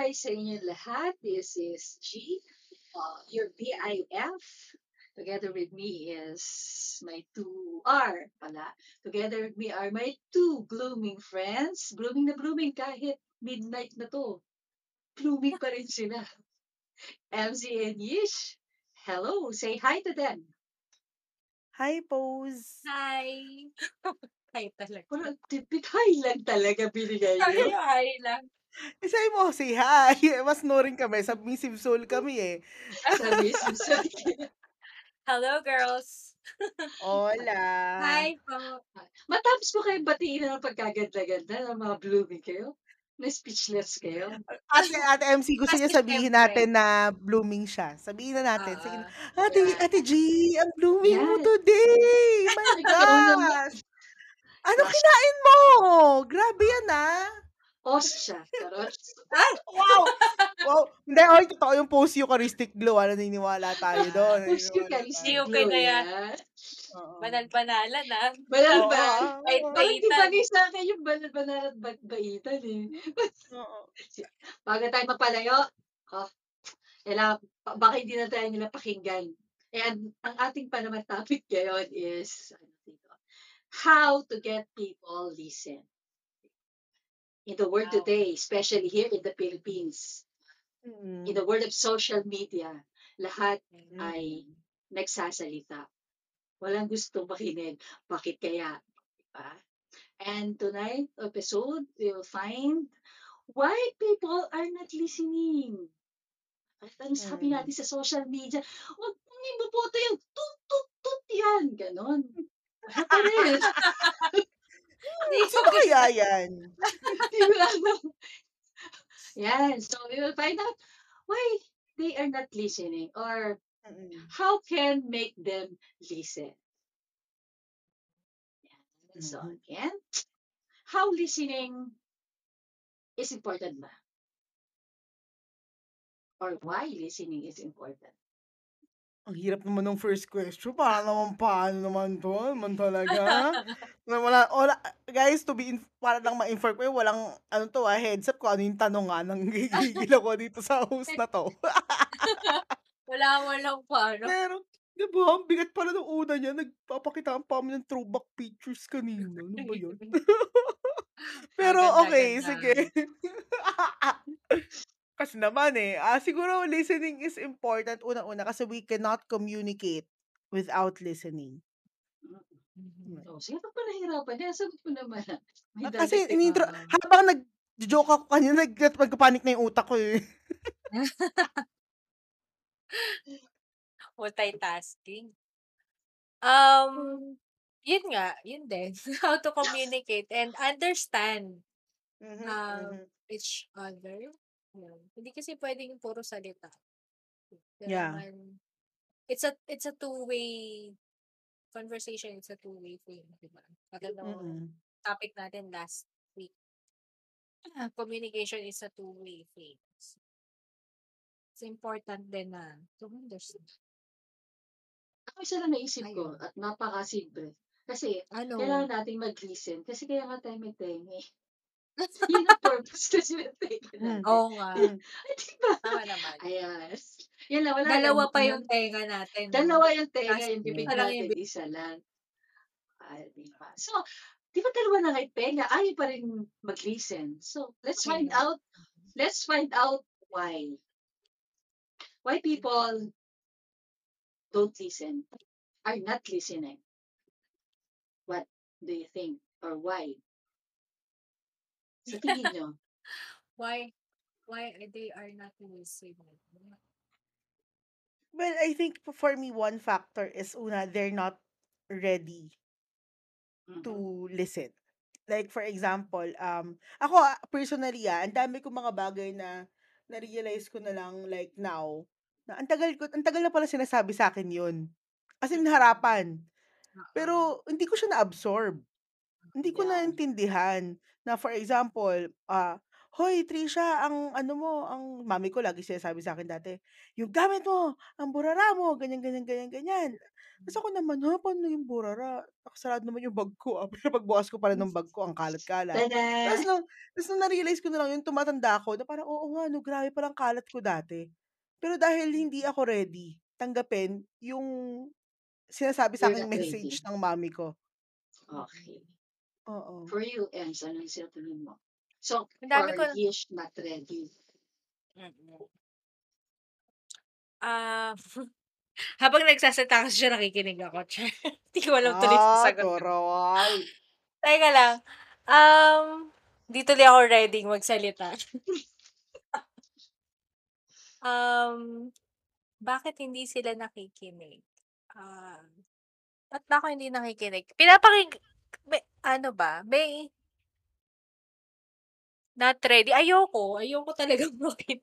Mabuhay sa inyo lahat. This is G, uh, your BIF. Together with me is my two R pala. Together with me are my two blooming friends. Blooming na blooming kahit midnight na to. Blooming pa rin sila. MC and Yish. Hello, say hi to them. Hi, Pose. Hi. Hi talaga. Parang tipid hi lang talaga binigay Hi, nyo. hi lang. Isay mo, say hi. Mas snoring kami. Submissive soul kami eh. Sabi, sabi. Hello, girls. Hola. Hi po. Matapos ko kayo batiin ng pagkaganda-ganda ng mga blooming kayo. Na speechless kayo. Ate, ate MC, gusto niya sabihin syempre- natin na blooming siya. Sabihin na natin. Sige, Ah, ate, yeah. ate G, ang blooming mo today. My Ikaw naman. gosh. Ano kinain mo? Grabe yan ah. Ostia. Charot. Wow. wow. Hindi, oy, totoo yung post Eucharistic glow. Ano, naniniwala tayo doon. Post Naniniwala Eucharistic Hindi tayo. okay na glow yan. Banal-banalan ah. Banal Oo, ba? oo, Bait oo. Bakit di baitan. bagay sa akin yung banal-banal at bait-baitan eh. Oo. Bago tayo magpalayo, oh, kailangan, ba- baka hindi na tayo nila pakinggan. And ang ating pa naman topic ngayon is, ano dito, how to get people listen. In the world Wow. today, especially here in the Philippines, Mm. in the world of social media, lahat Mm. ay nagsasalita. Walang gusto makinig. Bakit kaya? Diba? And tonight episode, we'll find why people are not listening. At ang sabi Mm. natin sa social media, huwag mong iboboto yung tut, tut, tut yan. Ganon. Ano rin? Sino kaya yan? Yan. So, we will find out why they are not listening or Mm. how can make them listen. Yan. So Mhm. again, how listening is important ba? Or why listening is important? Ang hirap naman ng first question. Paano naman, paano naman to? Naman talaga. Na wala, wala, guys, to be, in, para lang ma-inform ko, walang, ano to ah, heads up ko, ano yung tanong nga, nang gigigil ako dito sa host na to. Wala mo lang paano. Pero, di ba, ang bigat pala ng una niya, nagpapakitaan pa kami ng throwback pictures kanina. Ano ba yun? Pero, Ang okay, ganda-ganda. sige. Kasi naman eh, ah, siguro listening is important unang-una kasi we cannot communicate without listening. Mhm. Oh, sige pa nahirapan. Yan, sagot mo naman. May Ah, kasi inintro, Ah. habang nag-joke ako kanina, nag nagpapanik na yung utak ko eh. Multitasking. Um, yun nga, yun din. How to communicate and understand Mhm, um, mhm. each other. Yun. Hindi kasi pwedeng puro salita. Yeah. Kailangan, it's a, it's a two-way conversation. It's a two-way thing. Diba? Katulad ng topic natin last week. Ah, Communication is a two-way thing. It's important din na to understand. Ako isa lang naisip ko Ayun. at napakasimple. Kasi Ano? kailangan natin mag-listen. Kasi kaya nga tayo may tenga. eh. Ang purpose ng tenga natin. Oo nga. Ay, diba? Tama naman. Ayan. Yan lang, wala Dalawa lang. pa yung tenga natin. Dalawa yung tenga, Kasi yung bibig lang yung natin, isa lang. Ah, diba? So, di ba dalawa na kayo tenga, ayaw pa rin mag-listen. So, let's Okay. find out, let's find out why. Why people don't listen, are not listening. What do you think? Or why? Sa tingin nyo, Why? Why they are not listening? Well, I think for me, one factor is una, they're not ready Mhm. to listen. Like, for example, um, ako, ah, personally, ah, ang dami kong mga bagay na na-realize ko na lang, like, now, na ang tagal ko, ang tagal na pala sinasabi sa akin yun. As in, harapan. Pero, hindi ko siya na-absorb. Hindi ko Yeah. naintindihan na, for example, ah, Hoy, Trisha, ang ano mo, ang mami ko lagi sinasabi sa akin dati, yung gamit mo, ang burara mo, ganyan, ganyan, ganyan, ganyan. Tapos ako naman, "Ha, paano yung burara? Nakasarado naman yung bag ko, ah." Pero pagbukas ko pala ng bag ko ang kalat-kalat. Tapos Tada! nung tapos nung na-realize ko na lang yung tumatanda ako na parang, oo nga 'no, grabe palang kalat ko dati. Pero dahil hindi ako ready tanggapin yung sinasabi You're sa'king not ready. message ng mommy ko. Okay. Oo. For you, Ems, ano yung sasabihin mo? So, Ang dami for ko Yish, not ready. Mm. Ah, habang nagsasalita kasi siya nakikinig ako. Char. Di ko alam tuloy yung Ah, sasagot ko. Teka lang. Um, di tuloy ako ready magsalita. um, bakit hindi sila nakikinig? Ah, ba't ba ako hindi nakikinig? Pinapaking may ano ba, may not ready. Ayoko, ayoko talagang makinig.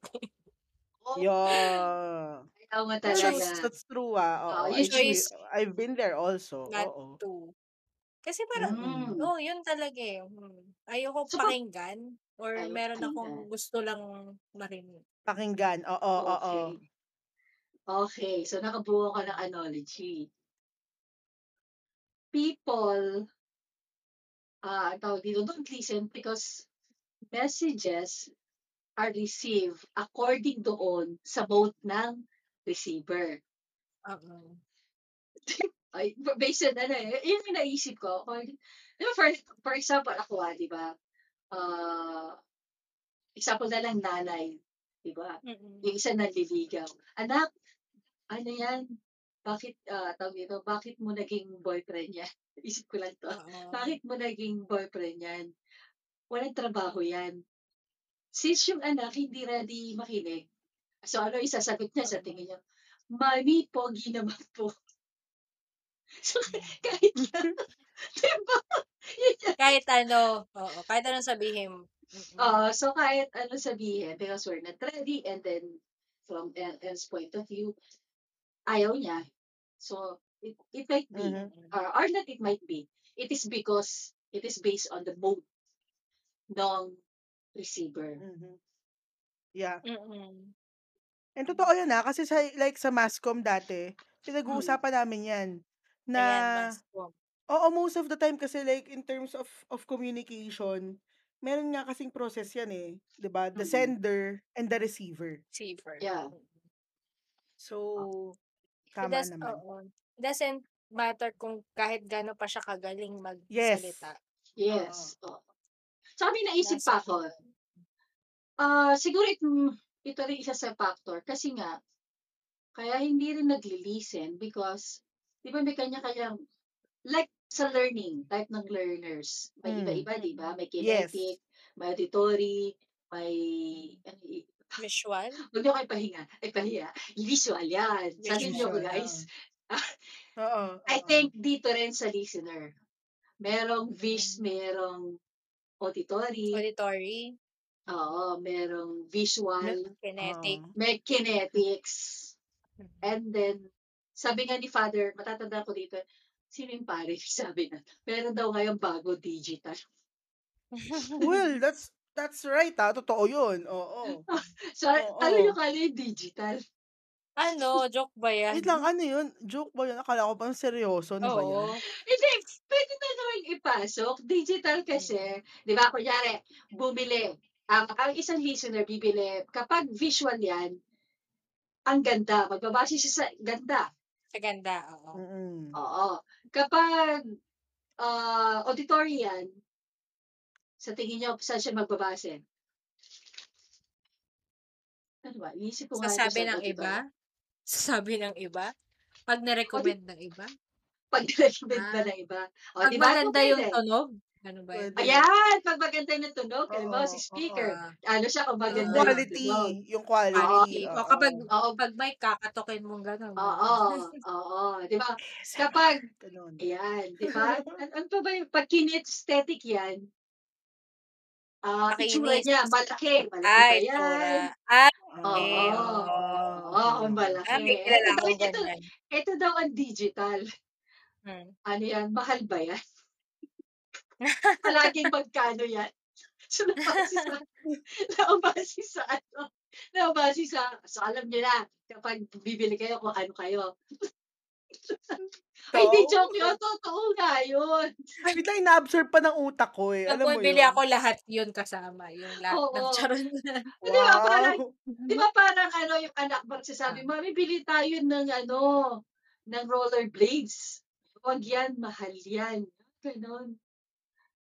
Oh, Yeah. ayaw mo That's talaga. that's true, ah, Oo, yung I've been Choice I've been there also, not oo. to. Kasi parang, Mm. oh, yun talaga eh. Hmm. Ayoko So, pag pakinggan or ayaw meron pakinggan. akong gusto lang marinig. Pakinggan, oo, oo. Okay. Okay, so nakabuo ka ng analogy. People, ang tawag dito, don't listen because messages are received according doon sa mode ng receiver. Ay, based on ano eh, yun yung naisip ko. Di ba, for, for example, ako ah, di ba, ah, example na lang nanay, di ba? Mm. Yung isa nanliligaw. Anak, ano yan? Bakit, ah, tawag dito, bakit mo naging boyfriend yan? Isip ko lang to. Oo. Bakit mo naging boyfriend yan? Walang trabaho yan. Since yung anak hindi ready makinig, so ano isasagot niya sa tingin niya? Mami, pogi naman po. So, kahit na, diba? Kahit ano, oo, kahit anong sabihin. Mm. Uh, so kahit ano sabihin, because we're not ready, and then from L's point of view, ayaw niya. So it, it might be, Mhm. Mm. or, or not it might be, it is because it is based on the mode ng receiver. Mhm. Yeah. Mm. And totoo yan, ah, kasi sa like sa Mascom dati, Mm. pinag-uusapan namin yan na Ayan, mas ko. oo, most of the time kasi like in terms of of communication, meron nga kasing process yan eh, 'di ba? The Mm. sender and the receiver. Receiver. Yeah. Mm. So, It tama does, naman. oo. Doesn't matter kung kahit gaano pa siya kagaling Yes. magsalita. Yes. oo. So may naisip pa ako, ah siguro it, ito rin isa sa factor kasi nga, kaya hindi rin nagli-listen because, di ba may kanya-kanyang, like sa learning, type ng learners, may Mm. iba-iba, di ba? May Yes. kinetic, may auditory, may, ano, i- Visual? huwag niyo kayo pahinga, ay pahiya, visual yan. Sabihin niyo ko guys, Oo. I think dito rin sa listener, merong vis, Mm. merong auditory, Auditory? oo, merong visual, Kinetic? Oo. may kinetics, Mm. and then, sabi nga ni Father, matatanda ko dito, sino yung pare? Sabi na, meron daw ngayon bago digital. Well, that's that's right ah, totoo 'yun. Oo. So, ano Oo. yung kala yung digital? ano, joke ba yan? Wait lang, ano 'yun? Joke ba 'yun? Akala ko parang seryoso, ano ba 'yan? Oo. Hindi, pwede na naman ipasok. Digital kasi, di ba, kunyari, bumili, ang, ang isang listener bibili, kapag visual yan, ang ganda, magbabase siya sa ganda. Sa ganda, oo. Mm. Oo. Kapag ah, auditory yan, sa tingin niyo, saan siya magbabase? Ano ba? Iisip ko nga Sasabi sa ng iba? Sasabi ng iba? Pag na-recommend ng iba? Pag recommend ba Ah. ng iba? O, Pag di ba? maganda yung Pwede. tunog? Ano ba yun? Ayan, pag maganda yung tunog, halimbawa Oo, si speaker, Ah, ano siya kung maganda Ah. yung quality, tunog. yung quality. quality. Oo. O kapag, Oo, pag may kakatokin mong gano'n. oo, oo, di ba? ASMR, Kapag, ayan, di ba? An ano pa ba yung, pag kinesthetic yan, ah, itsura Makinis. niya, malaki, malaki ba Ay, yan? Ah, Oo, okay. oo, Oo. oo, kung Ah, malaki. may kilala Ito, akong ito, ganyan. ito daw ang digital. Hmm. Ano yan, mahal ba yan? Palaging magkano yan? So, nabase sa, nabase sa ano, nabase sa, so alam niyo na, kapag bibili kayo kung ano kayo. Ay, hindi Totoo. joke yun. Totoo nga yun. Wait lang, ina-absorb pa ng utak ko eh. Alam mo yun? ako lahat yun kasama. Yung lahat ng Oo. charon. Di ba parang, Wow. di ba parang ano yung anak magsasabi, Ah. Mami, bili tayo ng ano, ng rollerblades. Huwag yan, mahal yan. Ganon.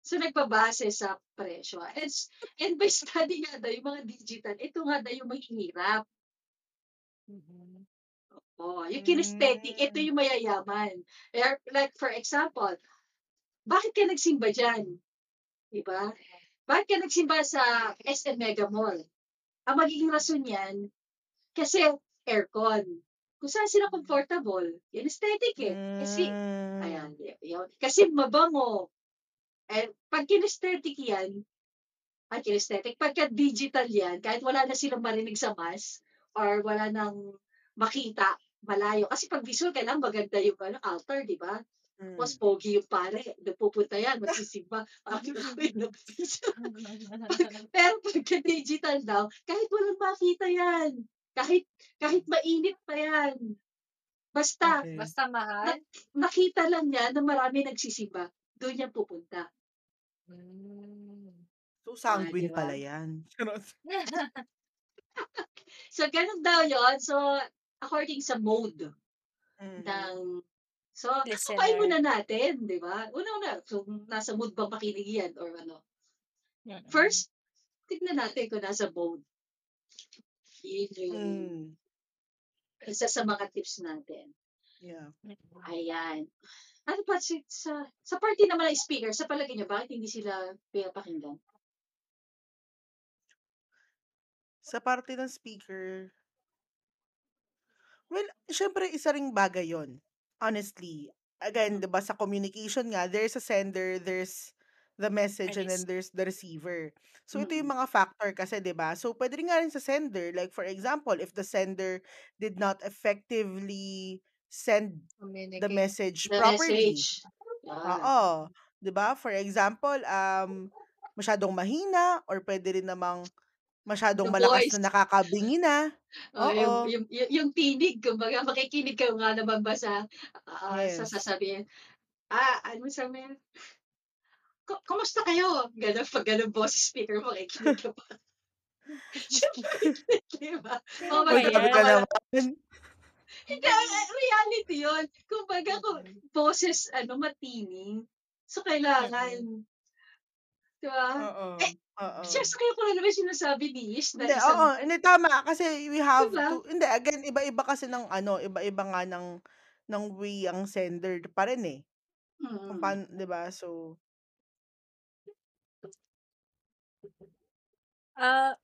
So, nagpabase sa presyo. And, and by study nga daw, yung mga digital, ito nga daw yung mahihirap. Mhm. Oh, yung kinesthetic, ito Mm. yung mayayaman. Like, for example, bakit ka nagsimba dyan? Diba? Bakit ka nagsimba sa SM Mega Mall? Ang magiging rason yan, kasi aircon. Kung saan sila comfortable. Yan aesthetic eh. Kasi, Mm. ayan, y- yun. Kasi mabango. Eh, pag kinesthetic yan, ay kinesthetic, pagka digital yan, kahit wala na silang marinig sa mas, or wala nang makita, malayo. Kasi pag visual, kailangan maganda yung ano, altar, di ba? Mm. Mas pogi yung pare. Doon pupunta yan, magsisimba. Ako yung Pero pagka digital daw, kahit walang makita yan. Kahit kahit mainit pa yan. Basta, Okay. Basta mahal. nakita lang niya na marami nagsisimba. Doon niya pupunta. Mm. So, sanguine diba? pala yan. So, ganun daw yon So, according sa mode Mm. ng So, kupain muna natin, di ba? Una-una, kung nasa mood bang makinig yan or ano. Mm-mm. First, tignan natin kung nasa mode. Yun yung Mm. isa sa mga tips natin. Yeah. Ayan. Ano pa si, sa sa party naman ng speaker, sa palagay niyo bakit hindi sila pinapakinggan? Sa parte ng speaker, well, syempre, isa ring bagay yon Honestly. Again, Mm. di ba, sa communication nga, there's a sender, there's the message, and then there's the receiver. So, ito yung mga factor kasi, di ba? So, pwede rin nga rin sa sender. Like, for example, if the sender did not effectively send the Communicate. message The properly. message. Yan. Oo. 'Di ba? For example, um masyadong mahina or pwede rin namang masyadong The malakas voice. na nakakabingi na. Oh, yung, Oo. yung, yung, yung tinig, kumbaga makikinig ka nga naman ba sa, ah, sa Yes. sasabihin, ah, ano sabi, "Ku- kumusta kayo? Ganun, pag ganun boses speaker, makikinig ka pa. Siyempre, di ba? Oh, Uy, grabe ka yan? naman. Hindi, ah, reality yun. Kumbaga, kung Mm-mm. boses, ano, matining, so kailangan, di ba? Oo. Eh, Oo. Sa kayo ko na naman sinasabi ni Ish na Hindi, isang, oo. Hindi, tama. Kasi we have Diba? to, hindi, again, iba-iba kasi ng ano, iba-iba nga ng, ng way ang sender pa rin eh. Kung mm, paano, di ba? So, Ah,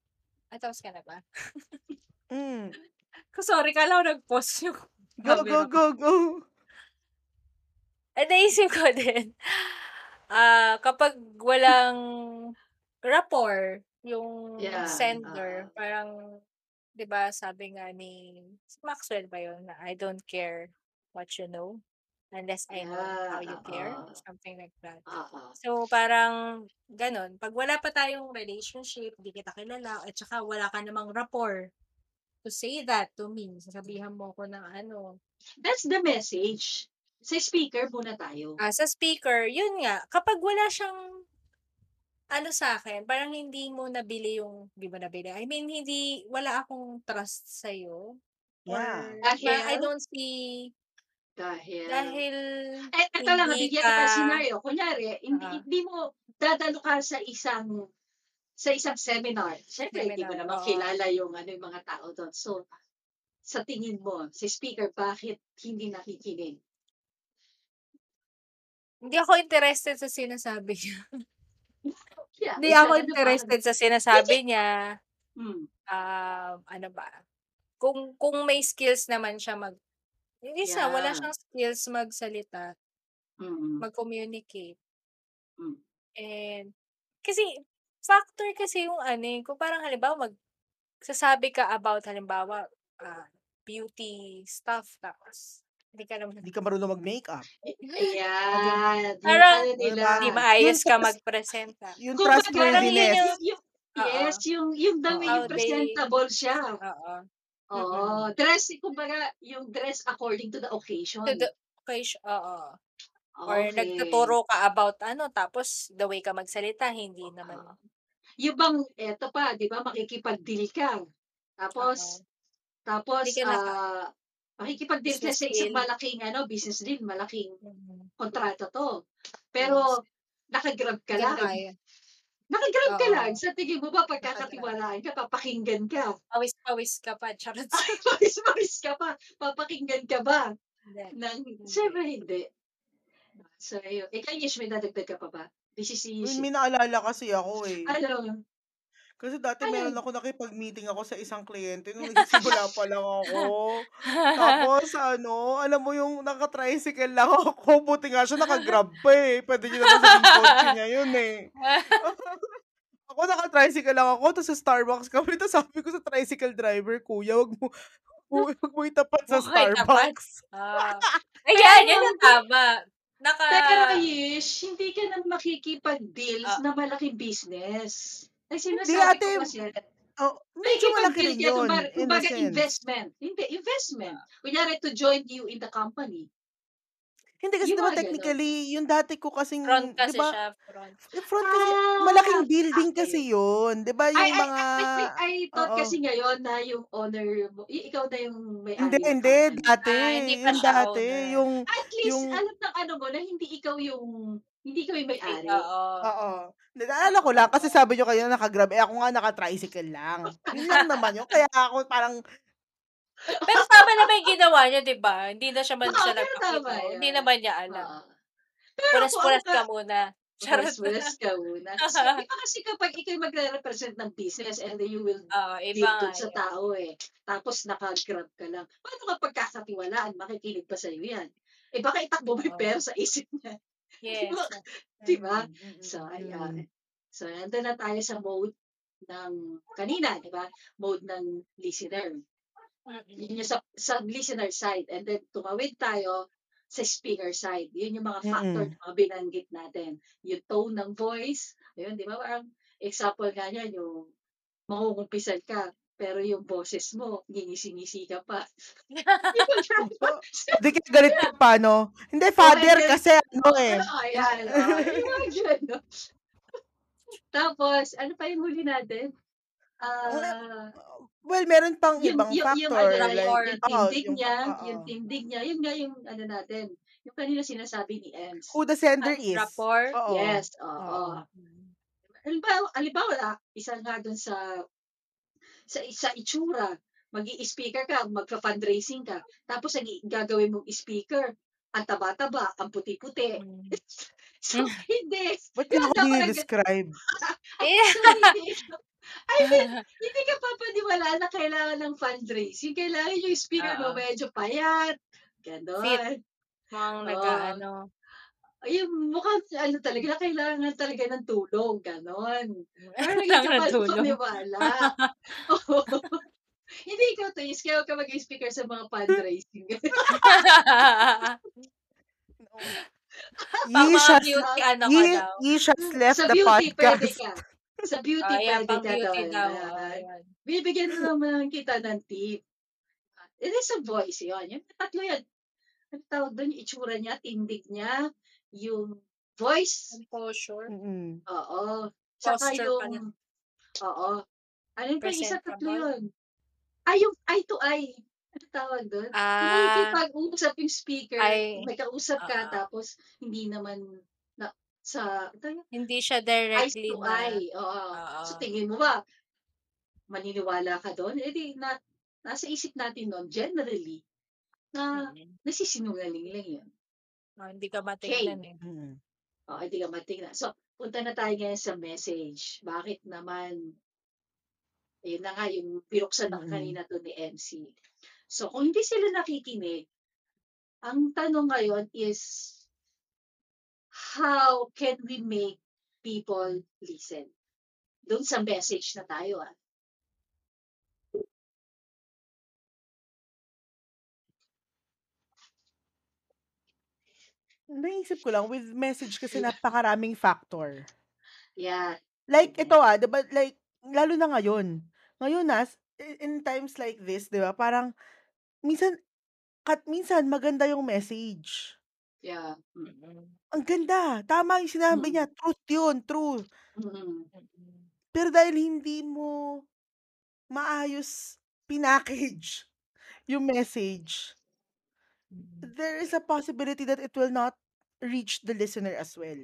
ah, tapos ka na ba? mm. Ko sorry, kala ko nag-pause yung Go, go, camera ko. go, go. Eh, naisip ko din, ah, kapag walang rapport yung Yeah, sender, ah. parang, di ba, sabi nga ni si Maxwell ba yun, na I don't care what you know unless I know how you care, oo. something like that. Oo. So, parang, ganun. Pag wala pa tayong relationship, di kita kilala, at saka wala ka namang rapport to say that to me, sasabihan mo ko ng ano, That's the message. Sa speaker muna tayo. Ah, sa speaker, yun nga, kapag wala siyang ano sa akin, parang hindi mo nabili yung, di ba nabili? I mean, hindi, wala akong trust sa'yo. Or, Yeah. I Dahil? don't see, Dahil, dahil, eh, ito lang, hindi bigyan ka- scenario. Kunyari, hindi, Ah. hindi mo dadalo ka sa isang sa isang seminar. Siyempre, hindi mo naman oo. kilala yung ano yung mga tao doon. So, sa tingin mo, si speaker, bakit hindi nakikinig? hindi ako interested sa sinasabi niya. Yeah, Hindi ako naman. interested sa sinasabi niya. Hmm. Um, ano ba? Kung, kung may skills naman siya mag, yung isa, wala siyang skills magsalita, Mm. mag-communicate. Mm. And, kasi, factor kasi yung ano eh, kung parang halimbawa, mag, sasabi ka about halimbawa, ah, beauty stuff, tapos, hindi ka naman, Hindi ka marunong mag-makeup. Ayan. Parang, hindi maayos ka mag-presenta. Yung Kung trustworthiness. yung, yung, yes, yung, yung How yung presentable siya. Oo. Oo. Dress, kumbaga, yung dress according to the occasion. To the, occasion oo. Or Okay. nagtuturo ka about ano, tapos the way ka magsalita hindi naman Oo. Yung bang eto pa, 'di ba, makikipag-deal ka. Tapos Oo. tapos, Hindi ka naka ah, makikipag-deal ka business sa isang malaking ano, business deal, malaking Mm. kontrata 'to. Yes. Pero naka-Grab ka lang. kaya. Naka-Grab ka lang. Sa tingin mo ba pagkakatiwalaan ka, papakinggan ka? Pawis-pawis ka pa, charot. Pawis-pawis ka pa, papakinggan ka ba Hindi. ng Hindi. siyempre hindi. So, ayun. Ikaw, Yish, may dadagdag ka pa ba? Busy si Yish, may naalala kasi ako eh. Ano? Kasi dati meron Ano? ako nakipag-meeting ako sa isang kliyente nung nagsisimula pa lang ako. Tapos ano, alam mo yung naka-tricycle lang ako. Buti nga siya naka-Grab pa eh. Pwede niyo naman sabihin kotse niya yun eh. Ako naka-tricycle lang ako. Tapos sa Starbucks kami. Tapos sabi ko sa tricycle driver, Kuya, wag mo, wag wag mo itapat sa Huwag kayo tapat. Starbucks. Ah. Ayan, yan ang tama. Naka Pero Yish, hindi ka na makikipag-deals Ah. na malaking business. Ay, sinasabi ate, ko kasi, oh, medyo malaki rin yun kumbaga, in a kumbaga investment. Hindi, investment. Kunyari to join you in the company. Hindi kasi diba technically, yung dati ko kasing, front kasi diba, siya, front. front kasi, Ah, malaking building okay. kasi yun. Diba yung I, mga, I, I, I thought oo. kasi ngayon na yung owner mo, ikaw na yung may-ari Hindi, hindi, dati, Ah, hindi pa yung siya dati, owner. yung, At least, yung, alam ng ano mo na hindi ikaw yung, hindi Fake, may-ari. oo. oo. Naalala ko lang, kasi sabi nyo kayo naka-grab, eh ako nga naka-tricycle lang. Yun lang naman yun. Kaya ako parang, Pero tama naman yung ginawa niya, di ba? Hindi na siya man siya nagpakita. Hindi naman niya alam. Punas-punas ka, muna. Charot. Ka muna. Kasi, di ba kasi kapag ikaw yung magre-represent ng business and then you will deal iba dun sa tao eh. Tapos naka-grab ka lang. Paano ka pagkakatiwalaan? Makikinig pa sa'yo yan. Eh baka itakbo mo yung pera sa isip niya. Yes. Di ba? So, ayan. So, nandun na tayo sa mode ng kanina, di ba? Mode ng listener. Yun yung sa, sa listener side. And then, tumawid tayo sa speaker side. Yun yung mga factor mm, na mga binanggit natin. Yung tone ng voice. Ayun, di ba? Parang example nga yan, yung mangungumpisan ka, pero yung boses mo, ngingisi-ngisi ka pa. Di ba ganun? Oh, Di kaya galit ka pa, no? Hindi, Oo, father kasi, ano oh, eh. oh, ayan, oh, yung ganun. Tapos, ano pa yung huli natin? Ah, Well, meron pang yung, ibang yung, yung factor, ano, like, Rapport. yung oh, tindig yung, niya, oo. yung tindig niya, yun nga yung ano natin, yung kanina sinasabi ni Ems. Who the sender At, is. Rapport. Oo. yes, oo. Oo. Mm. Halimbawa, halimbawa, isa nga dun sa, sa, sa itsura, mag speaker ka, magpa-fundraising ka, tapos ang gagawin mong speaker, ang taba-taba, ang puti-puti. Mm. so, Mm. hindi. Ba't niyo ako nag-? Eh, So, hindi. I mean, hindi ka papaniwala na kailangan ng fundraising. Kailangan yung speaker mo Oo. medyo payat. Fit. Ganon. Mukhang Oo. nag-ano. Yung mukhang ano talaga, kailangan talaga ng tulong. Ganon. Pero hindi Kailangan ka ng tulong. papaniwala. Oo. Hindi ikaw to, is kaya ka mag-speaker sa mga fundraising. Ye shall, beauty ano ye, ye shall left sa the beauty, pwede podcast. ka. Sa beauty, Oh, yan, pwede ka beauty daw. Bibigyan na naman kita ng tip. It is a voice yun. Yung tatlo yan. Ang tawag doon, yung itsura niya, tindig niya, yung voice, Composure. Mm-mm. oo. Tsaka Posture yung, pala. oo. Ano yung isa tatlo Presentable. yun? Ay, yung eye to eye. Ano tawag doon? Yung Ah, nakikipag-usap yung speaker, ay, may kausap ka, oo. tapos hindi naman na, sa, ano yun? Hindi siya eyes directly to na, eye. Oo. oo. So tingin mo ba, maniniwala ka doon? Eh di, na, nasa isip natin noon, generally, na Mm. nasisinungaling lang yun. Oh, hindi ka Okay. matignan eh. Mm. O, hindi ka matingnan. So, punta na tayo ngayon sa message. Bakit naman, ayun na nga, yung pinuksan na kanina to ni MC. So, kung hindi sila nakikinig, ang tanong ngayon is, how can we make people listen? Doon sa message na tayo ah. Naisip ko lang, with message kasi napakaraming factor. Yeah. Like, Mm. ito ah, diba, like, lalo na ngayon. Ngayon na, in times like this, di ba, parang, minsan, kat, minsan maganda yung message. Yeah. Mm. Ang ganda, tama yung sinabi Mm. niya, truth yun, true. Mm. Mm. Pero dahil hindi mo maayos pinackage yung message, Mm. there is a possibility that it will not reach the listener as well.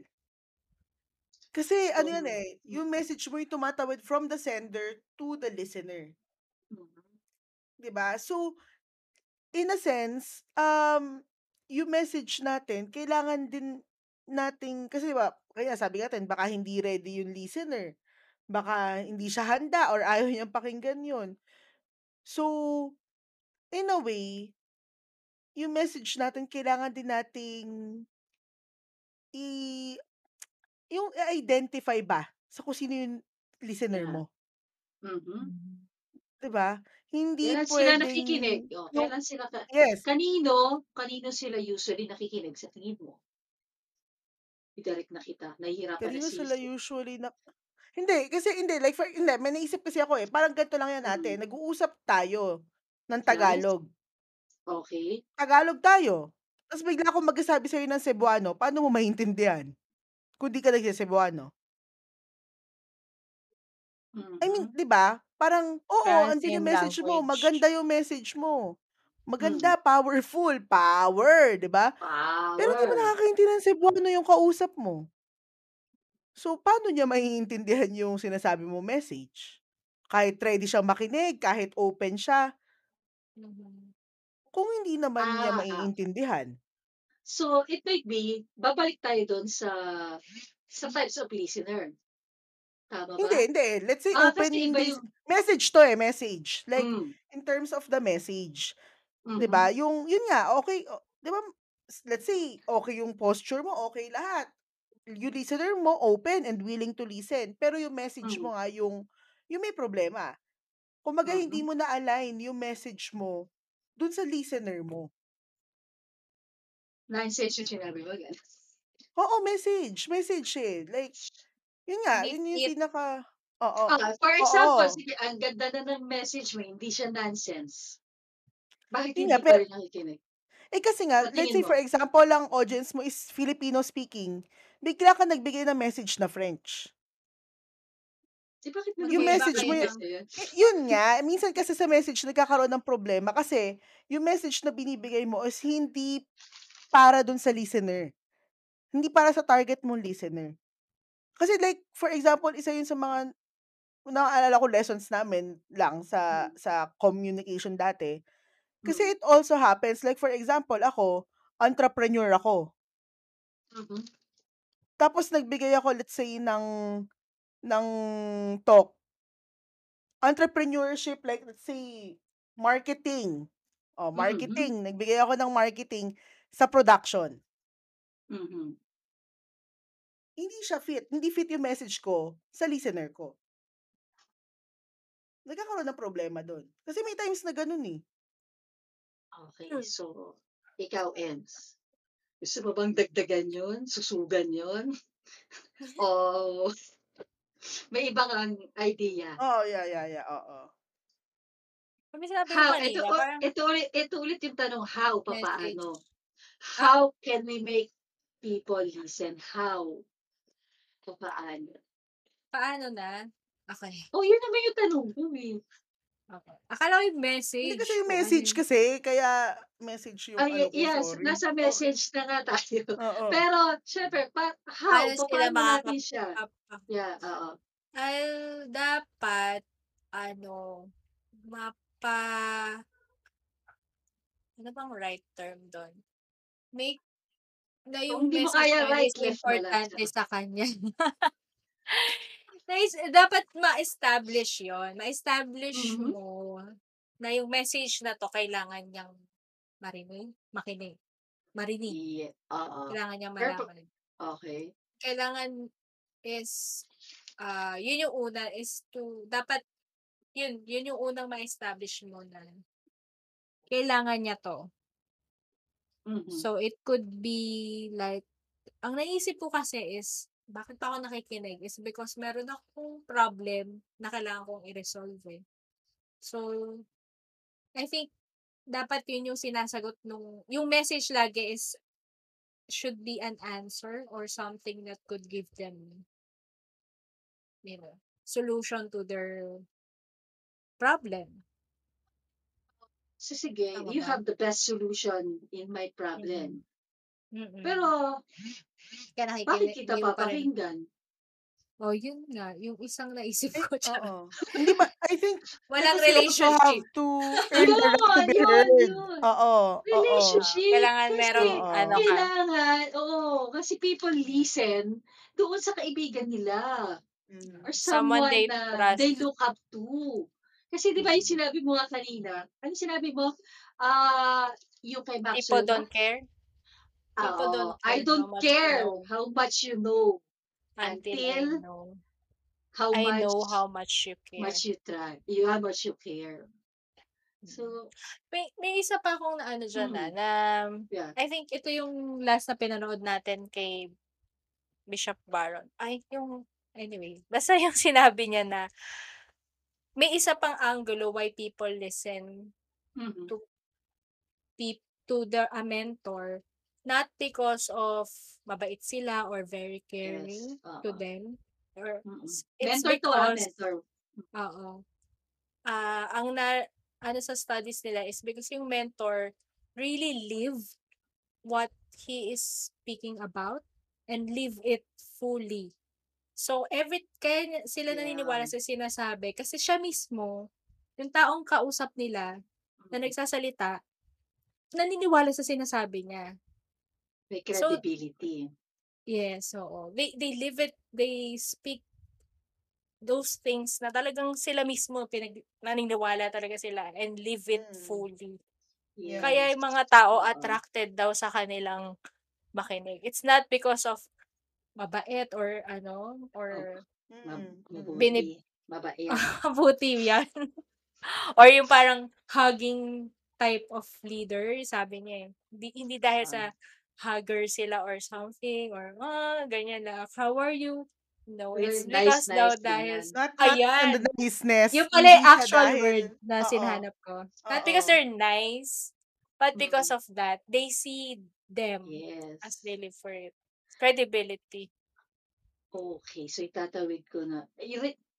Kasi ano yan So, eh, yung message mo yung tumatawid from the sender to the listener. Mhm. 'Di ba? So, in a sense, um, yung message natin kailangan din nating kasi 'di ba, kaya sabi natin baka hindi ready yung listener, baka hindi siya handa or ayaw niyang pakinggan yun. So, in a way, yung message natin kailangan din nating i yung i-identify ba sa kung sino yung listener Yeah. mo. Mhm. Mm. 'Di ba? Hindi Kailan sila nakikinig? Oh, yung kailan sila ka yes. kanino kanino sila usually nakikinig sa tingin mo? I-direct na kita, nahihirapan na Kanino si sila si usually na hindi, kasi hindi, like for hindi, may naisip kasi ako eh, parang ganito lang yan Mm. nag-uusap tayo ng Yes. Tagalog. Okey. Tagalog tayo, ta's bigla akong magsasabi sa'yo ng Cebuano, paano mo maintindihan? Kung di ka nagse-Cebuano. I mean, Mhm. 'di ba? Parang, oo, Parang andun yung same message mo, language. maganda yung message mo. Mm. Maganda, powerful, power, 'di ba? Pero di mo Power. nakakaintindi ng Cebuano yung kausap mo. So, paano niya maiintindihan yung sinasabi mong message? Kahit ready siyang makinig, kahit open siya. Kung hindi naman niya Ah, ah. maiintindihan. So, it might be babalik tayo dun sa sa types of listener. Tama Hindi, ba? hindi. Let's say Ah, open kasi yung iba dis yung message 'to eh, message. Like, Hmm. in terms of the message, 'di Mhm. ba? Yung yun nga, okey o 'di ba, let's say okey yung posture mo, okey lahat. Yung listener mo open and willing to listen, pero yung message Hmm. mo nga yung yung may problema. Kumbaga hindi Mhm. mo na-align yung message mo dun sa listener mo. Nonsense yung sinabi mo? Oo, message, message eh. Like, yun nga, Hindi yun yung pinaka oo, Ah, for example, oo. sige, ang ganda na ng message mo, hindi siya nonsense. Bakit hindi pe pa rin nakikinig? Eh, kasi nga, Sa let's say for mo? example, ang audience mo is Filipino speaking, bigla kang nagbigay ng message na French. Eh, bakit mo Yung naman message mo yun? eh, yun nga, minsan kasi sa message nagkakaroon ng problema kasi yung message na binibigay mo is hindi para dun sa listener. Hindi para sa target mong listener. Kasi like, for example, isa yun sa mga naalala ko lessons namin lang sa Hmm. sa communication dati. Kasi Hmm. it also happens, like for example, ako, entrepreneur ako. Mhm. Tapos nagbigay ako let's say ng ng talk. Entrepreneurship like let's say, marketing. Oh, Mhm. marketing, nagbigay ako ng marketing sa production. Mhm. Hindi siya fit, hindi fit yung message ko sa listener ko. Nagkakaroon ng problema dun. Kasi may times na ganun eh. Hmm. so ikaw, Eds, gusto mo bang dagdagan yun, susugan yun? O may iba kang idea? Oo, yeah, yeah, yeah, oo. Kami sinabi ko How? Ito kanina, u parang ito ulit ito ulit yung tanong, how, message. papaano? Ah How can we make people listen? How? Papaano? Paano na? Okey. Oh, yun naman yung tanong ko eh. Okey. Akala ko yung Hindi message kasi yung kung ano message yung kasi, kaya message yung Ay, ano ko, yes, sorry. nasa message na nga tayo. Oo. Pero siyempre pa how, Paano papaano natin siya? Yeah, oo. Ay, dapat ano, mapa ano bang right term dun? Make na Kung yung hindi mo message kaya right, is left charot. sa kanya. Na is dapat ma-establish yun. Ma-establish Mhm. mo na yung message na 'to kailangan niyang marinig, makinig, marinig. Ye oo. Kailangan niyang Pero pa malaman. okey. Kailangan is, ah, yun yung una is to dapat yun, yun yung unang ma-establish mo na kailangan niya 'to. Mhm. So, it could be like ang naisip ko kasi is bakit pa ako nakikinig is because meron akong problem na kailangan kong i-resolve eh. So, I think dapat yun yung sinasagot nung yung message lagi is should be an answer or something that could give them, you know, solution to their problem. So sige, Tama you ba? have the best solution in my problem. Mm. Pero Kaya bakit nakikinig kita hindi mo pa rin papakinggan? Oh, yun nga, yung isang naisip Eh, ko, oo. Hindi ba, I think, Walang because you also have relationship. to earn the right to Yun, be yun, heard. yun. Oo, oo. Relationship. Kailangan Kasi merong Oo. ano ka. kailangan, oo, kasi people listen doon sa kaibigan nila Mm. or Someone someone they na trust. they look up to. Kasi di ba yung sinabi mo nga kanina, ano sinabi mo? Ah, yung kay People Maxwell ba? don't care People don't I care how don't much you care know how much you know until I until know. how I much know how much you care. much you try, you how much you care. Mm. So, May, may isa pa akong na ano dyan mm, na, na yeah. I think ito yung last na pinanood natin kay Bishop Baron. Ay, yung, anyway, basta yung sinabi niya na may isa pang angulo why people listen Mhm. to peop to the a mentor not because of mabait sila or very Yes. caring to them or Mm-mm. s- it's Mentor to because mentor. oo ah ang na ano sa studies nila is because yung mentor really live what he is speaking about and live it fully so every kaya sila naniniwala Yeah. sa sinasabi kasi siya mismo yung taong kausap nila na nagsasalita naniniwala sa sinasabi niya May so credibility. yes oo they they live it they speak those things na talagang sila mismo pinag naniniwala talaga sila and live it Mm. fully Yes. kaya yung mga tao attracted daw sa kanilang makinig it's not because of mabait or ano Oh, or mab- Mm. Binib mabuti, mabait. mabuti yan or yung parang hugging type of leader sabi niya eh. hindi, hindi dahil sa Ah. Hugger sila or something or ah ganyan lang how are you no it's nice, because daw nice, dahil ganyan. Not, not ayan the niceness. yung pala yung actual dahil, word na oo, sinhanap ko not because they're nice but because of that they see them as Yes. they live for it credibility Okay, so itatawid ko na.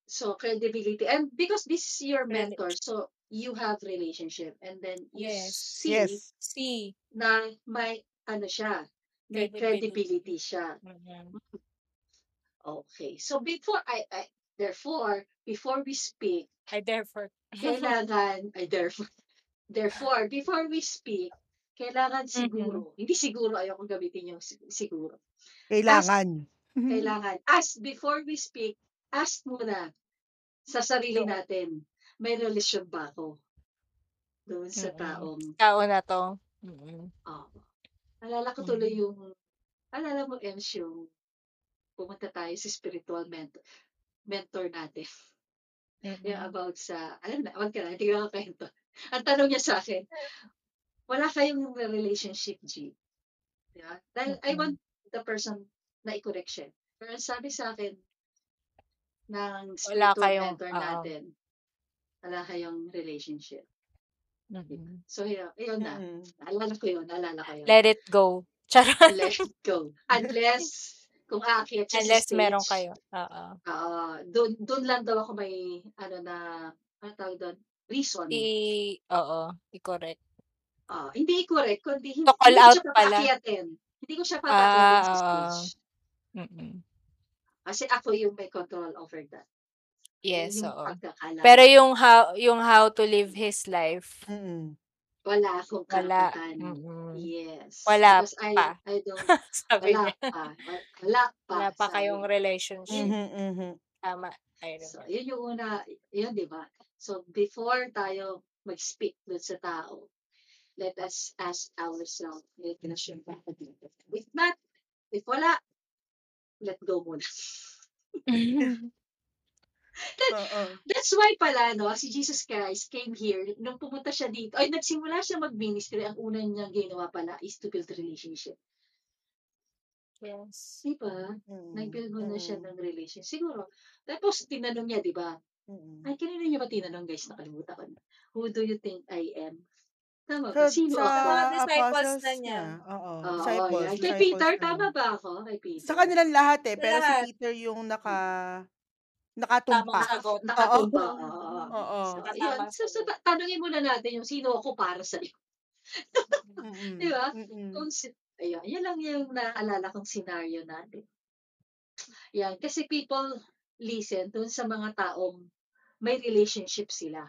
So, credibility. And because this is your mentor, so you have relationship. And then you yes see Yes. see na may, ano siya, may credibility credibility siya. Mhm. Okay. So, before I, I therefore, before we speak, I therefore kailangan, ay therefore, therefore, before we speak, kailangan siguro, hindi siguro, ayoko gamitin yung sig- siguro. Ask, Kailangan. kailangan, ask before we speak, ask muna sa sarili doon natin, may relasyon ba ako doon sa Mm. taong, tao na to Mm. oh, alala ko tuloy Mm. yung, alala mo, Ems, yung pumunta tayo sa spiritual mentor, mentor natin. Yung Mm. about sa, alam na, wag ka na, hindi ko na kwento. Ang tanong niya sa akin, wala kayong relationship, G. Diba? Dahil I Mm. want the person na i-correct siya. Pero ang sabi sa akin ng wala spiritual kayong mentor oo natin, wala kayong relationship. Mm. So, yun, yun na. Mm. Naalala ko yun, naalala ko yun. let it go charot Let it go. Unless, kung aakyat siya unless meron stage, kayo oo uh, doon, doon lang daw ako may, ano na, ano tawag doon, reason. i oo i-correct Ah, hindi i-correct, kundi to hindi, call hindi ko out siya pala papakyatin. Hindi ko siya papakyatin sa ah stage. oo Mm. Kasi ako yung may control over that. Yes yung oo pero ko. yung how yung how to live his life Mm. Wala akong wala karapatan. mm. Yes. wala Because I, pa I don't, sabi wala niya pa. Wa- Wala pa, wala pa sabi kayong niya. relationship Mhm, mhm. tama I So, remember yun yung una, yun, di ba? So, before tayo mag-speak dun sa tao, let us ask ourselves, may relasyon ba ako dito? If not, if wala, let go muna. That, Oo. that's why pala, no, si Jesus Christ came here, nung pumunta siya dito, ay nagsimula siya mag-ministry, ang una niyang ginawa pala is to build relationship. yes Di ba? Mm. Nag-build muna siya Mm. ng relation. Siguro. Tapos, tinanong niya, di ba? Mm. Ay, kanina niya ba tinanong, guys? Nakalimutan ko na. Who do you think I am? Tama Sa ba? Sino sa Sa ako? mga disciples apostles na niya, oo, disciples, yan. Kay Peter, na tama ba ako? Kay Sa Peter. kanilang lahat eh, Sa pero si lahat. Peter yung naka nakatumpa. Naka, sagot. Oo. nakatumba. Oo. Oo. So, yun. So, so, tanungin muna natin yung sino ako para sa iyo. Mm. Di ba? Mm. Kung si, ayun, yan lang yung naalala kong scenario natin. Yan. Kasi people listen dun sa mga taong may relationship sila.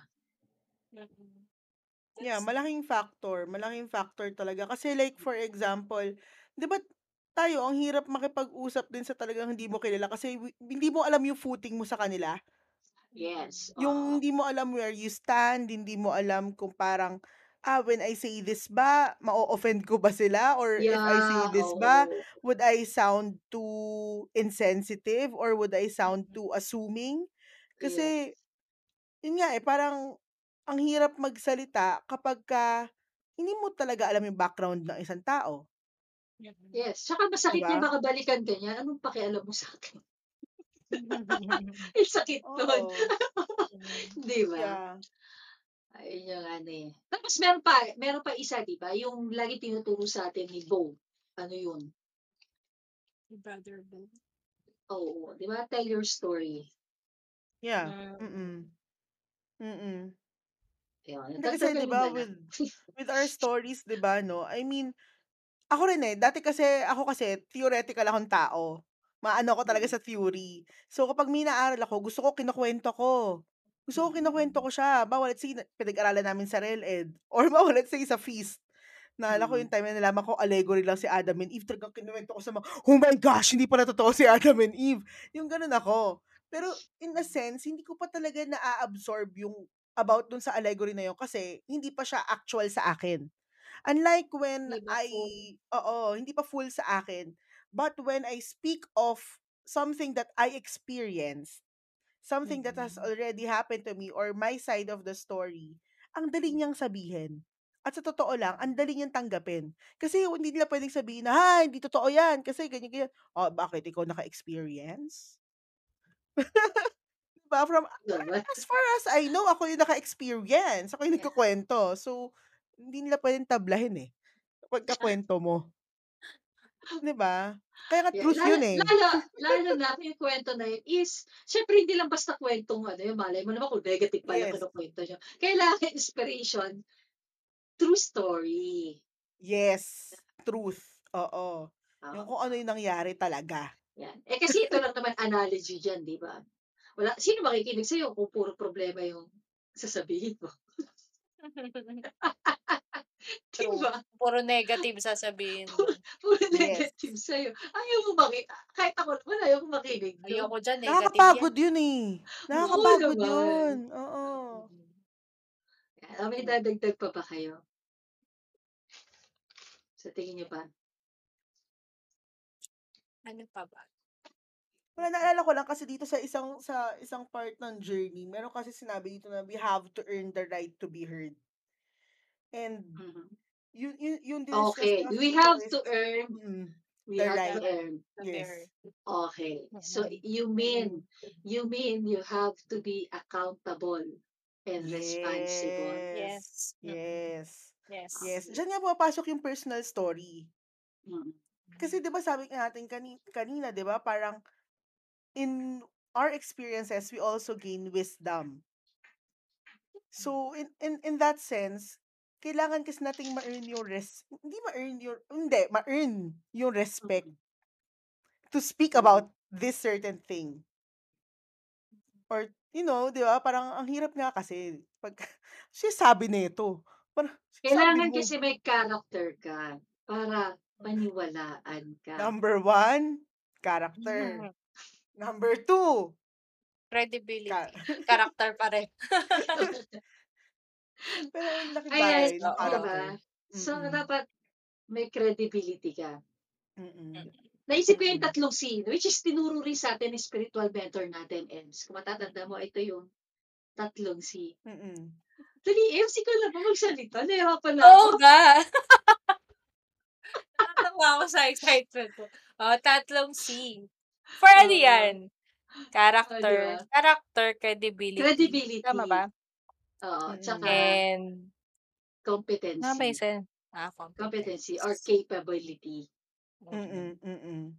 Yeah, malaking factor, malaking factor talaga. Kasi like for example, 'di ba tayo ang hirap makipag-usap din sa talagang hindi mo kilala kasi wi- hindi mo alam yung footing mo sa kanila. Yes. Yung Oo. hindi mo alam where you stand, hindi mo alam kung parang ah when I say this ba, ma-offend ko ba sila or if I say Yeah. this ba, Oo. would I sound too insensitive or would I sound Mm-mm. too assuming? Yes. Kasi yun nga eh, parang ang hirap magsalita kapag ka hindi mo talaga alam yung background ng isang tao. Yes. Tsaka masakit Diba? yung makabalikan ka niya. Anong pakialam mo sa akin? Eh, sakit nun. Di ba? Yeah. Ayun yung ano eh. Tapos meron pa, meron pa isa, di ba? Yung lagi tinuturo sa atin ni Bo. Ano yun? Brother Bo. Oo, di ba? Tell your story. Yeah. Mm. Mm-mm. Mm-mm. Ayun. Kasi 'di ba with with our stories 'di ba no? I mean, ako rin eh, dati kasi ako kasi theoretical akong tao. Maano ako talaga Mm. sa theory. So kapag may naaral ako, gusto ko kinukuwento ko. Gusto ko kinukuwento ko siya. Bawa let's say na- pinag-aralan namin sa RelEd or bawa let's say sa feast. Naalala ko Mm. yung time na nalaman ko allegory lang si Adam and Eve. Talagang kinuwento ko sa mga, oh my gosh, hindi pala totoo si Adam and Eve. Yung ganun ako. Pero in a sense, hindi ko pa talaga na-absorb yung about dun sa allegory na yun kasi hindi pa siya actual sa akin. Unlike when ba I, full? oo, hindi pa full sa akin. But when I speak of something that I experienced, something that has Mm-mm. already happened to me or my side of the story, ang dali niyang sabihin. At sa totoo lang, ang dali niyang tanggapin. Kasi hindi nila pwedeng sabihin na, ha, hindi totoo yan. Kasi ganyan, ganyan. Oh, bakit? Ikaw naka-experience? diba? From, Diba? as far as I know, ako yung naka-experience. Ako yung Yeah. nagkukwento. So, hindi nila pwedeng tablahin eh. Pagkakwento mo. Diba? Kaya nga Yeah. truth Lalo, yun eh. lalo, lalo na yung kwento na yun is, syempre hindi lang basta kwentong ano yung malay mo naman kung negative pala Yes. kinukwento nyo. Kailangan inspiration, true story. Yes. Truth. Oo. Yung Oo. kung ano yung nangyari talaga. Yan. Eh kasi ito lang naman analogy dyan, di ba? Wala, sino makikinig sa'yo kung puro problema yung sasabihin mo? True. ba? Puro negative sasabihin mo. Puro Yes. negative sa'yo. Ayaw mo makinig. Kahit ako naman, ayaw ko makinig. doon. Ayoko dyan, negative yan. Nakakapagod yun eh. Oo Nakakapagod naman. yun. Oo. Mm. Ah, may dadagdag pa ba kayo? Sa tingin niyo ba? Ano pa ba? Wala, naalala ko lang kasi dito sa isang sa isang part ng journey, meron kasi sinabi dito na we have to earn the right to be heard. And Mhm. yun, yun, yun din Okay. We have to earn. mm, We The have right. to earn. yes. Okay. So you mean you mean you have to be accountable and responsible. Yes. Yes. Yes. Yes. Yes. Diyan nga pumapasok yung personal story. Mm. Kasi 'di ba sabi nga natin kani, kanina, 'di ba, parang in our experiences we also gain wisdom. So in in in that sense, kailangan kasi nating ma-earn yung res hindi ma-earn yung hindi, ma-earn yung respect Mm. to speak Mm. about this certain thing. Or you know, 'di ba, parang ang hirap nga kasi pag siya sabi nito. Parang Kailangan mo, kasi may character ka para paniwalaan ka. number one, character. Mhm. Number two, Credibility. ka- Character pa rin. pero ang laking Ayan, bagay ng Oo. diba? So, Mm-mm. dapat may credibility ka. Mm-mm. Naisip ko yung tatlong scene, which is tinuro rin sa atin ni spiritual mentor natin, Ems. Kung matatanda mo, ito yung tatlong C. Mm-mm. Dali, Ems, ikaw lang ba magsalita? Nahirapan na ako. Oo nga. Natawa ako sa excitement ko. Oh, tatlong C. For ano Oo. yan? Oh, Character. di ba? Character, credibility. Credibility. Tama ba? Oo, Mm-mm. tsaka, And competency. Competency. Ah, Competency or competence. capability. Mm, Mm. mm.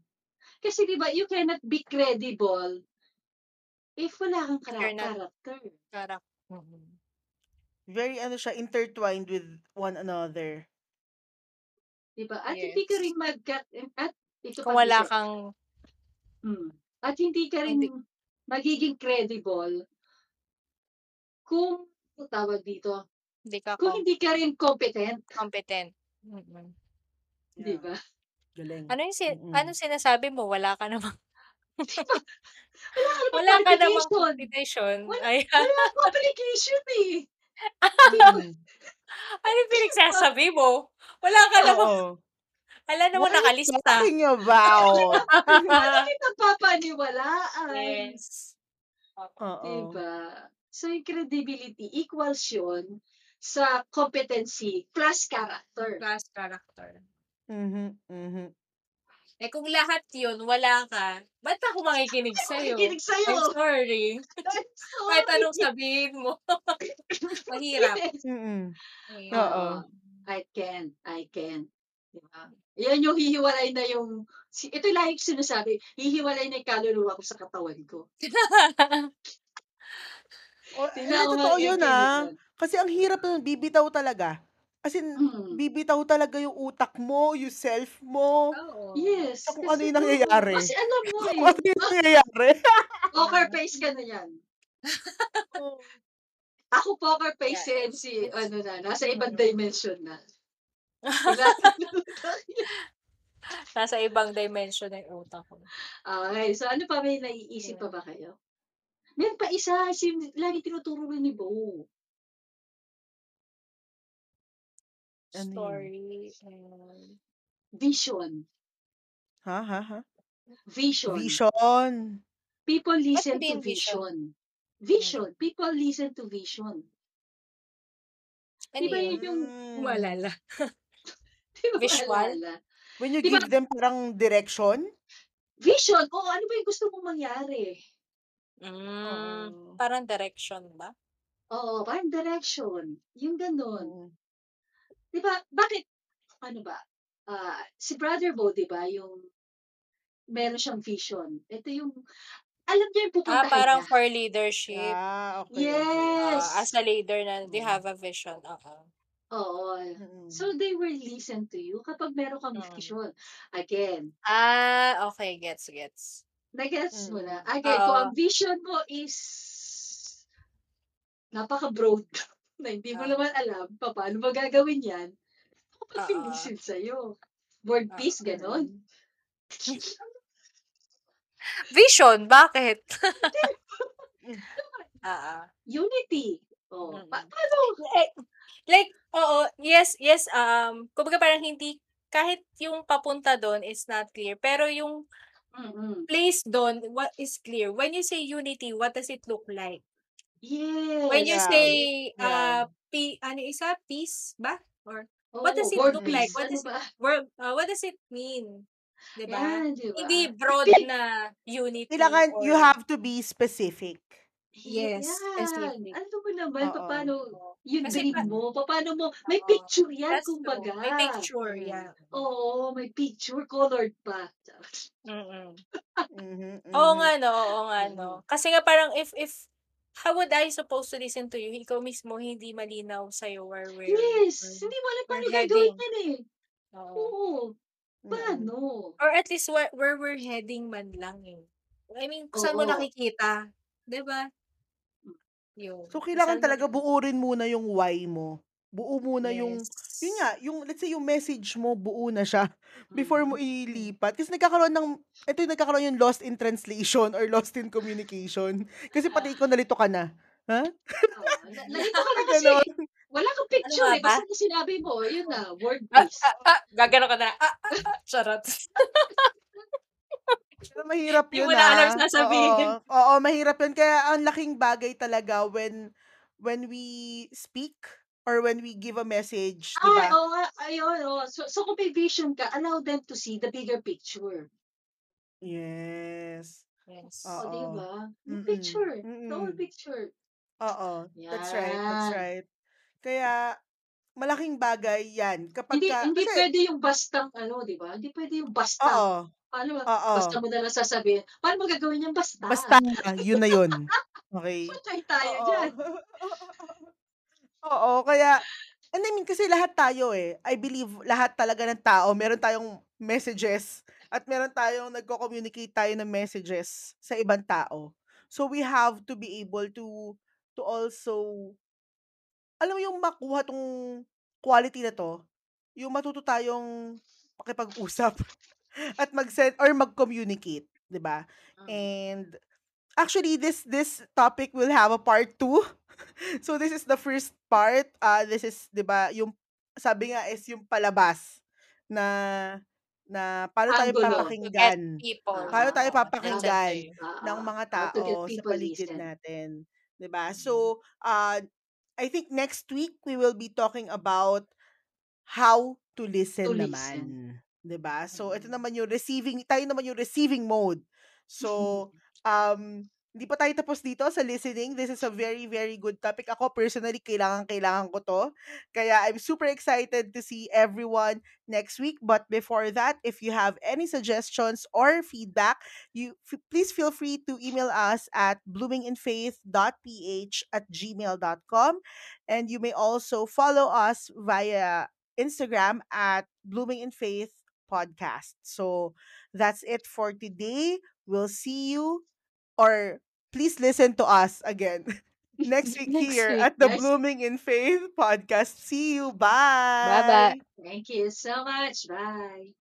Kasi 'di ba, you cannot be credible if wala kang If kara you're not character. Mm. Very ano siya, intertwined with one another. 'Di ba? At hindi ka Yes. rin magka at ito Kung pa wala isa. kang Hmm. At hindi ka hindi rin magiging credible kung tawag dito, hindi ka kung com hindi ka rin competent, competent. Mm. 'di Yeah. ba? Galing. Ano yung si Mm. anong sinasabi mo? Wala ka namang 'Di ba? Wala ka namang wala ka namang qualification. competition. Wala Ayan. wala kang application, eh. 'Di? Mm. Ano yung pinagsasabi mo? Wala ka namang Oo. wala namang What are you nakalista. talking about? wala papaniwalaan. Yes. Oo. 'Di Oo. ba? So, yung credibility equals yun sa competency plus character. Plus character. Mhm, mhm. Eh, kung lahat yun wala ka, ba't ako makikinig sa'yo? makikinig sa'yo. I'm sorry. I'm Kahit sorry. anong sabihin mo. Mahirap. Yes. Mm. Mahirap. Oo. Oo. I can, I can. 'Di ba? Yan yung hihiwalay na yung si ito yung lagi ko sinasabi, hihiwalay na yung kaluluwa ko sa katawan ko. O, eh, totoo yun, ah. Kasi ang hirap nun, bibitaw talaga. As in, Mm. bibitaw talaga yung utak mo, yung self mo, Oo. Yes, kung kasi ano yung nangyayari. kasi alam mo Kung eh, ano yung nangyayari. poker face ka na yan. Ako poker face Yeah, si it's ano na, nasa ibang mm. dimension na. Nasa ibang dimension na yung utak ko. Okay, so ano pa may naiisip pa Yeah. ba kayo? Meron pa isa, si lagi tinuturo rin ni Bo. Ano? Story and Vision. Ha, ha, ha? Vision. Vision. People listen to vision? vision. Mm. Vision. People listen to vision. Ano Di ba yun? yun yung, Mm. Di ba Visual? maalala? When you Di ba, give them parang direction? vision, oo, ano ba yung gusto mong mangyari? Mm, Oo. parang direction ba? Oo, parang direction. Yung ganun. Mm. Di ba, bakit, ano ba, ah, si Brother Bo, di ba, yung meron siyang vision. Ito yung, alam niya yung Ah, parang niya. for leadership. Ah, okay, okay. Ah, as Yes. a leader na they Mm. have a vision. Oo. Oo. Mm. So, they will listen to you kapag meron kang Mm. vision. Again, Ah, okay. Gets, gets. nagets mo na. Mm. Again, kung Oo. ang vision mo is napaka-broad na hindi mo Oo. naman alam pa paano mo gagawin yan, ako Oo. mag-listen sa'yo. World Oo. peace, ganon. Mm. Vision? Bakit? Mm. Oo. Unity. Oh, pa- Mm. paano? Eh, like, oo, yes, yes, um, kumbaga parang hindi, kahit yung papunta doon is not clear, pero yung Mm-mm. place doon, what is clear? When you say unity, what does it look like? When you. Yeah. say, Yeah. uh, p, ano isa, peace ba? Or, Oo, what does it world look like? peace. What Ano does, ba? world, uh, what does it mean? Diba? Yan, di ba? Hindi broad na unity Kailangan, you or, have to be specific. Yes, Yan. specific. Ano mo naman, Oo. paano yung Kasi dream pa, mo, paano mo, may oo, picture yan, that's true. kumbaga. May picture, yeah. Oo, may picture, colored pa. Mm-mm. Mhm, Oo mhm. nga no, oo nga no. Mm. Kasi nga parang if if how would I supposed to listen to you? Ikaw mismo hindi malinaw sa'yo where we're Yes, we're, hindi mo alam we're paano gagawin heading. yan eh. Oo. Oo, Mm. paano? Or at least where, where we're heading man lang eh. I mean, kung saan mo Oo. nakikita, 'di ba? Yun. So, kailangan mo talaga buurin muna yung why mo. Buo muna yung, yun Yes. nga, yung, let's say, yung message mo, buo na siya before mo Mm. ilipat. Kasi nagkakaroon ng, ito yung nagkakaroon yung lost in translation or lost in communication. Kasi pati ikaw nalito ka na. Ha? Oo, na- nalito ka na kasi Ganon. wala kang Ano picture nga eh. ba? Basta yung sinabi mo, yun na, word Ah, ah, ah, gagano ka na. Ah, ah, ah, charot. Pero mahirap Hindi yun mo na alam ah. sasabihin. Oo, oo, mahirap yun. Kaya ang laking bagay talaga when when we speak or when we give a message, di Ay, ba? oo nga, ayun, oo. So, so kung may vision ka, allow them to see the bigger picture. Yes. Yes. O, di Oo. ba? Yung Mm-mm. picture. The whole Mm-mm. picture. Oo. That's right. That's right. Kaya, malaking bagay yan. Kapag Hindi ka, hindi kasi, pwede yung bastang ano, 'di ba? Hindi pwede yung basta. oo, Paano ba? oo, Basta mo na lang sasabihin. Paano mo gagawin yung basta? basta, yun na yun. Okay? Patay tayo Oo. dyan. Oo, kaya, and I mean, kasi lahat tayo eh, I believe lahat talaga ng tao, meron tayong messages at meron tayong nagko-communicate tayo ng messages sa ibang tao. So we have to be able to to also alam mo yung makuha tong quality na to, yung matuto tayong makipag-usap at mag-send or mag-communicate, 'di ba? Mm. And actually this this topic will have a part 2. so this is the first part. Uh this is 'di ba yung sabi nga is yung palabas na na paano tayo Angulo. Papakinggan. people. Paano tayo papakinggan Ah, ng mga tao sa paligid listen. natin, 'di ba? So, uh I think next week we will be talking about how to listen To naman, listen. 'Di ba? So ito Mm. naman yung receiving, tayo naman yung receiving mode. So, um hindi pa tayo tapos dito sa listening. This is a very very good topic. Ako personally kailangan kailangan ko 'to. Kaya I'm super excited to see everyone next week. But before that, if you have any suggestions or feedback, you f- please feel free to email us at bloominginfaith.ph at gmail.com. And you may also follow us via Instagram at Blooming in Faith Podcast. So that's it for today. We'll see you or please listen to us again next week Next here week. at the Yes. Blooming in Faith podcast. See you. Bye-bye. Bye. Thank you so much. Bye.